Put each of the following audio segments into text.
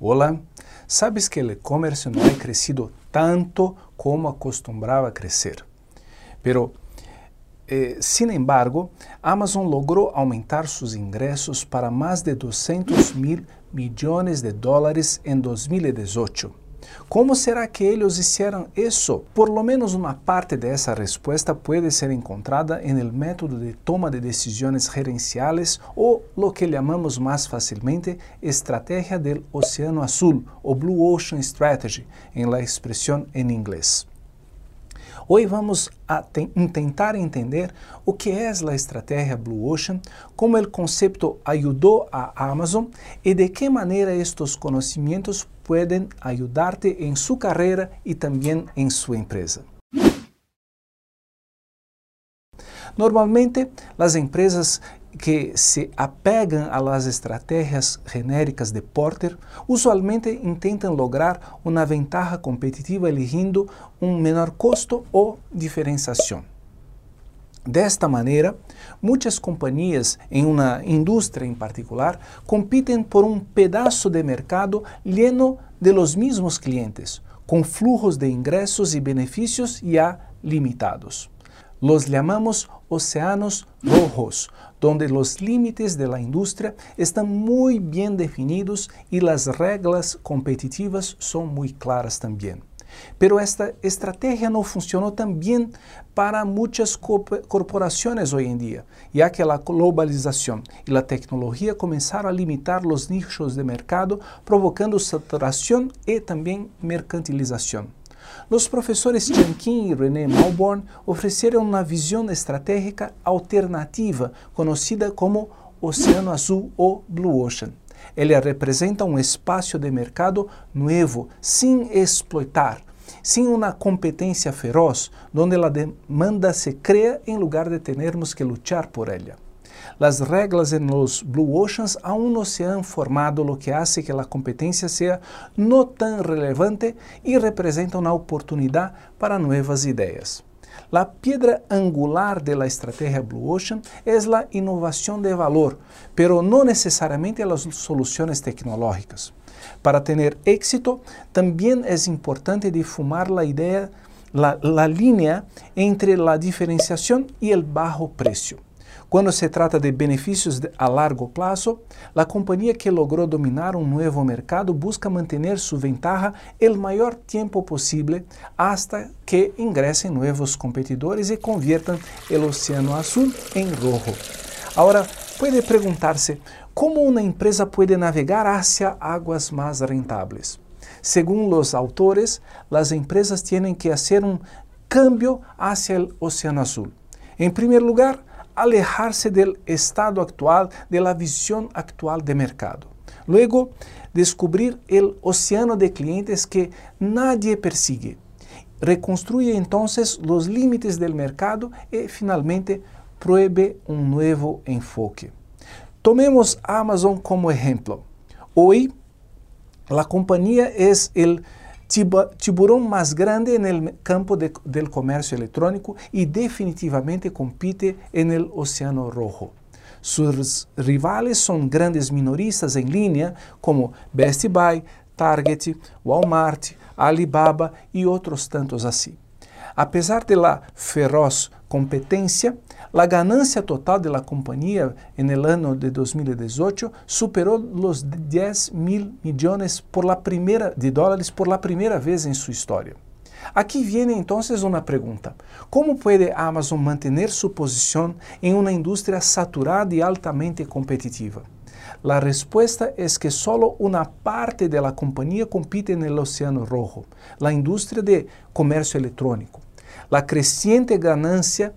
Olá, sabes que o e-commerce não ha crescido tanto como acostumbrava crescer. Pero, eh, sin embargo, Amazon logrou aumentar seus ingressos para mais de 200 mil milhões de dólares em 2018 como será que eles hicieron isso? Por lo menos uma parte dessa resposta pode ser encontrada en el método de toma de decisões gerenciales ou lo que chamamos mais facilmente estratégia del Océano Azul o Blue Ocean Strategy, em la expressão em inglês. Hoje vamos tentar entender o que é a estratégia Blue Ocean, como o conceito ajudou a Amazon e de que maneira estes conhecimentos podem ajudar-te em sua carreira e também em sua empresa. Normalmente, as empresas que se apegam a las estratégias genéricas de Porter usualmente intentam lograr uma ventaja competitiva eligindo um menor custo ou diferenciação. Desta maneira, muitas companhias em uma indústria em particular competem por um pedaço de mercado lleno de los mismos clientes, com fluxos de ingressos e benefícios já limitados. Los llamamos océanos rojos, donde los límites de la industria están muy bien definidos y las reglas competitivas son muy claras también. Pero esta estrategia no funcionó tan bien para muchas corporaciones hoy en día, ya que la globalización y la tecnología comenzaron a limitar los nichos de mercado, provocando saturación y también mercantilización. Os professores Chanquin e René Malborn ofereceram uma visão estratégica alternativa, conhecida como Oceano Azul ou Blue Ocean. Ele representa um espaço de mercado novo, sem explotar, sem uma competência feroz, onde a demanda se cria em lugar de termos que lutar por ela. Las reglas en los Blue Oceans aún no se formado, lo que hace que la competencia sea no tan relevante y representa una oportunidad para nuevas ideas. La piedra angular de la estrategia Blue Ocean es la innovación de valor, pero no necesariamente las soluciones tecnológicas. Para tener éxito, también es importante difumar la idea, la, la línea entre la diferenciación y el bajo precio. Quando se trata de benefícios a largo plazo, a companhia que logrou dominar um novo mercado busca manter sua ventaja o maior tempo possível hasta que ingressem novos competidores e conviertam o oceano azul em rojo. Agora, pode perguntar-se como uma empresa pode navegar hacia águas mais rentáveis. Segundo os autores, as empresas têm que fazer um cambio hacia o oceano azul. Em primeiro lugar, alejarse del estado actual, de la visión actual de mercado. Luego, descubrir el océano de clientes que nadie persigue. Reconstruye entonces los límites del mercado y finalmente pruebe un nuevo enfoque. Tomemos Amazon como ejemplo. Hoy, la compañía es el tiburão mais grande no campo de, del comercio electrónico e definitivamente compite no Oceano Rojo. Sus rivales são grandes minoristas em linha como Best Buy, Target, Walmart, Alibaba e outros tantos assim. Apesar de la feroz competência, a ganância total da companhia no ano de 2018 superou os 10 mil milhões por la primeira, de dólares por la primeira vez em sua história. Aqui vem então uma pergunta: Como pode a Amazon manter sua posição em uma indústria saturada e altamente competitiva? A resposta é que solo uma parte da companhia compite no Oceano Rojo, a indústria de comércio eletrônico. A crescente ganância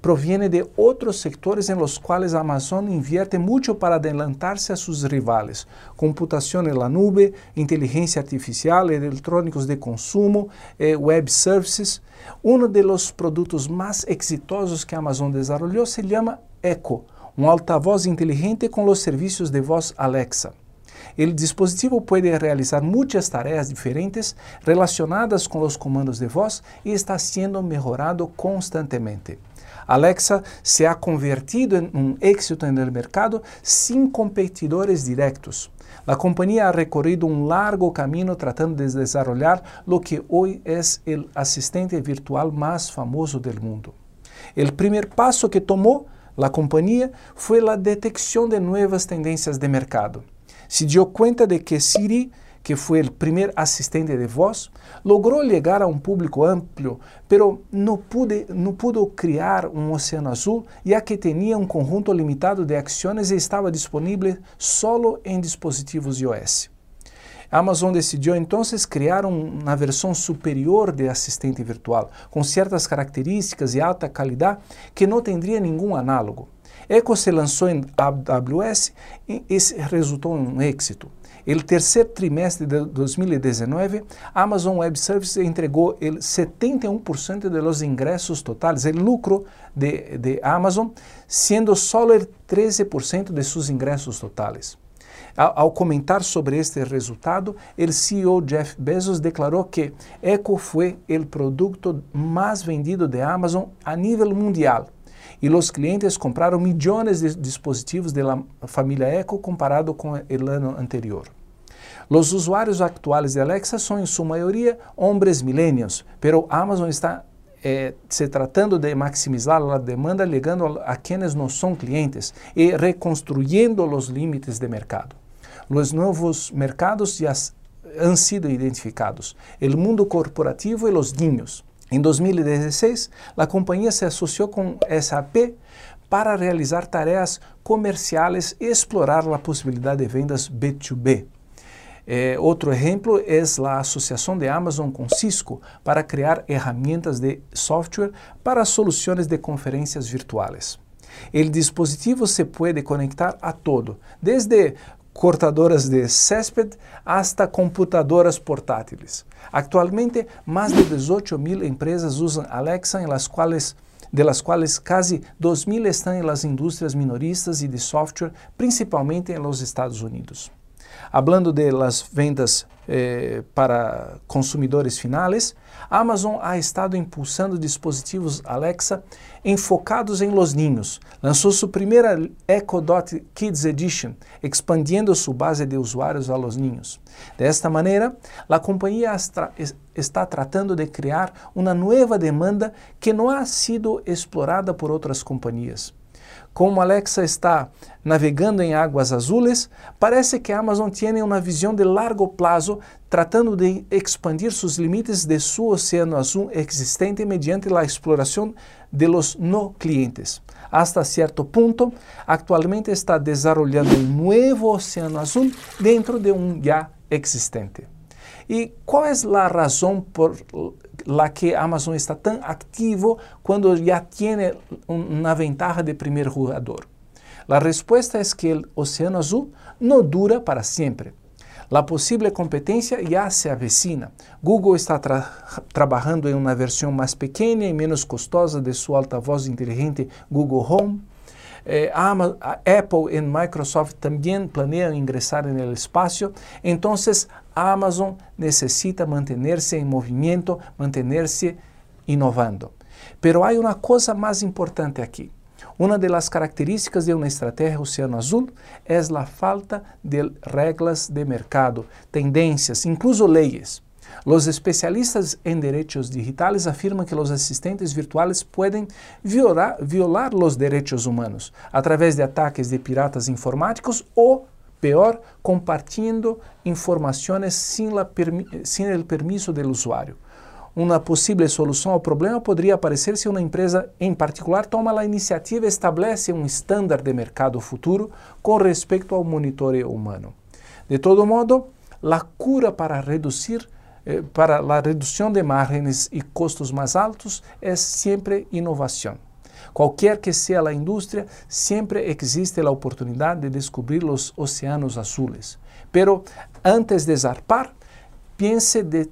proviene de outros sectores em los a Amazon invierte muito para adelantarse a seus rivales. Computação en la nube, inteligência artificial, eletrônicos de consumo, eh, web services. Um de los produtos mais exitosos que Amazon desarrolló se chama Echo, um altavoz inteligente com os serviços de voz Alexa. O dispositivo pode realizar muitas tarefas diferentes relacionadas com os comandos de voz e está sendo melhorado constantemente. Alexa se ha convertido en un éxito el mercado sin competidores directos. La compañía ha recorrido un largo camino tratando de desarrollar lo que hoy es el asistente virtual más famoso del mundo. El primer paso que tomó la compañía fue la detección de nuevas tendencias de mercado. Se dio cuenta de que Siri que foi o primeiro assistente de voz, logrou chegar a um público amplo, pero não pude, não pudo criar um oceano azul, já que tinha um conjunto limitado de ações e estava disponível solo em dispositivos iOS. Amazon decidiu então criar uma versão superior de assistente virtual, com certas características e alta qualidade que não teria nenhum análogo. Echo se lançou em AWS e resultou em um êxito. El terceiro trimestre de 2019, Amazon Web Services entregou el 71% de los ingressos totales, el lucro de, de Amazon, sendo el 13% de seus ingressos totales. Ao, ao, comentar sobre este resultado, o CEO Jeff Bezos declarou que Echo foi o produto mais vendido de Amazon a nível mundial e os clientes compraram milhões de dispositivos da família Echo comparado com o ano anterior. Os usuários atuais de Alexa são, em sua maioria, homens millennials, pero Amazon está eh, se tratando de maximizar a demanda ligando a, quienes não são clientes e reconstruyendo os limites de mercado. Os novos mercados já han sido identificados: o mundo corporativo e os niños. Em 2016, a companhia se associou com SAP para realizar tarefas comerciais e explorar a possibilidade de vendas B2B. Eh, outro exemplo é a associação de Amazon com Cisco para criar ferramentas de software para soluções de conferências virtuais. O dispositivo se pode conectar a todo, desde cortadoras de césped hasta computadoras portáteis. Actualmente, mais de 18 mil empresas usam Alexa, de las quais quase 2 mil estão em indústrias minoristas e de software, principalmente los Estados Unidos. Hablando de las vendas eh, para consumidores finales, Amazon ha estado impulsando dispositivos Alexa enfocados em los niños. Lançou sua primeira Echo Dot Kids Edition, expandindo sua base de usuários a los niños. Desta maneira, a companhia está tratando de criar uma nova demanda que não ha sido explorada por outras companhias. Como Alexa está navegando em águas azules, parece que a Amazon tem uma visão de largo prazo, tratando de expandir seus limites de seu oceano azul existente mediante a exploração de los no clientes. Hasta certo ponto, actualmente está desarrollando um novo oceano azul dentro de um já existente. E qual é a razão por la que Amazon está tão ativo quando já tem uma ventaja de primeiro jogador? A resposta é que o Oceano Azul não dura para sempre. A possível competência já se avecina. Google está tra trabalhando em uma versão mais pequena e menos custosa de sua altavoz inteligente Google Home. Eh, Apple e Microsoft também planeiam ingressar no espaço. Então, a Amazon necessita manter-se em movimento, manter-se inovando. Pero há uma coisa mais importante aqui. Uma das características de uma estratégia Oceano Azul é a falta de regras de mercado, tendências, incluso leis. Os especialistas em direitos digitais afirmam que os assistentes virtuais podem violar, violar os direitos humanos através de ataques de piratas informáticos ou Peor, compartilhando informações sem, la permi sem o permisso do usuário. Uma possível solução ao problema poderia aparecer se uma empresa em particular toma a iniciativa e estabelece um estándar de mercado futuro com respeito ao monitoreio humano. De todo modo, a cura para reduzir eh, para a redução de margens e custos mais altos é sempre inovação. Qualquer que seja a indústria, sempre existe a oportunidade de descobrir os oceanos azules. Pero antes de zarpar, pense de,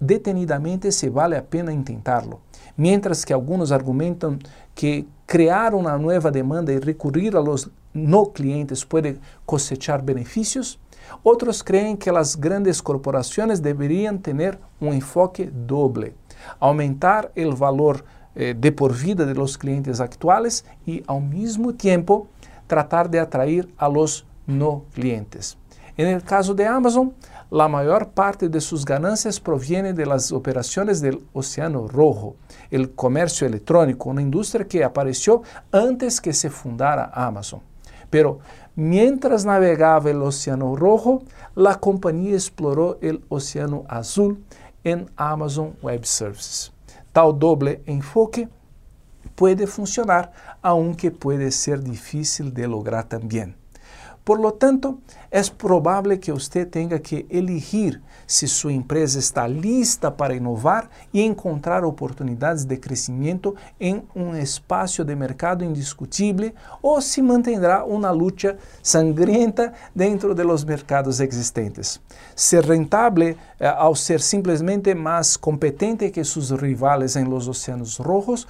detenidamente se vale a pena intentarlo. Mientras que alguns argumentam que criar uma nova demanda e recorrer a los no clientes pode cosechar benefícios, outros creem que as grandes corporações deveriam ter um enfoque doble, aumentar o valor eh, de por vida de los clientes actuales y al mismo tiempo tratar de atraer a los no clientes. En el caso de Amazon, la mayor parte de sus ganancias proviene de las operaciones del Océano Rojo, el comercio electrónico, una industria que apareció antes que se fundara Amazon. Pero mientras navegaba el Océano Rojo, la compañía exploró el Océano Azul en Amazon Web Services. Tal doble enfoque puede funcionar, aunque puede ser difícil de lograr también. Por lo tanto, es probable que usted tenga que elegir si su empresa está lista para innovar y encontrar oportunidades de crecimiento en un espacio de mercado indiscutible o si mantendrá una lucha sangrienta dentro de los mercados existentes. Ser rentable eh, al ser simplemente más competente que sus rivales en los océanos rojos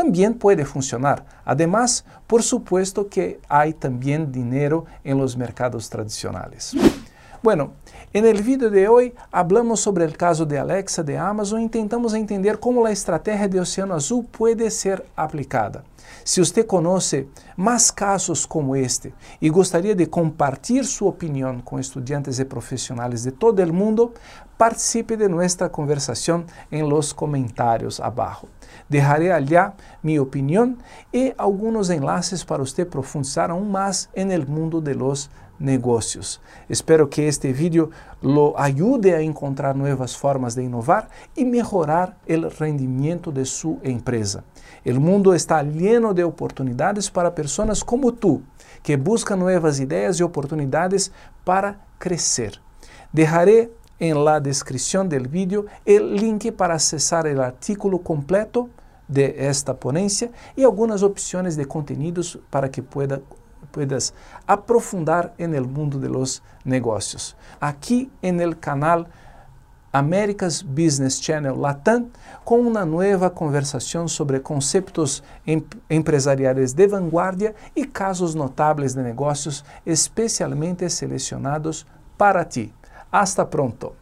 también puede funcionar. Además, por supuesto que hay también dinero en los mercados tradicionales. Bueno, en el video de hoy hablamos sobre el caso de Alexa de Amazon e intentamos entender cómo la estrategia de Océano Azul puede ser aplicada. Si usted conoce más casos como este y gustaría de compartir su opinión con estudiantes y profesionales de todo el mundo, participe de nuestra conversación en los comentarios abajo. Dejaré allá mi opinión y algunos enlaces para usted profundizar aún más en el mundo de los. Espero que este vídeo lo ayude a encontrar nuevas formas de innovar y mejorar el rendimiento de su empresa. El mundo está lleno de oportunidades para personas como tú, que buscan nuevas ideas y oportunidades para crecer. Dejaré en la descripción del vídeo el link para acessar el artículo completo de esta ponencia y algunas opciones de contenidos para que pueda, puedas aprofundar en el mundo de los negocios. Aquí en el canal Américas Business Channel Latam com uma nova conversação sobre conceptos em, empresariais de vanguardia e casos notáveis de negócios especialmente selecionados para ti. Hasta pronto!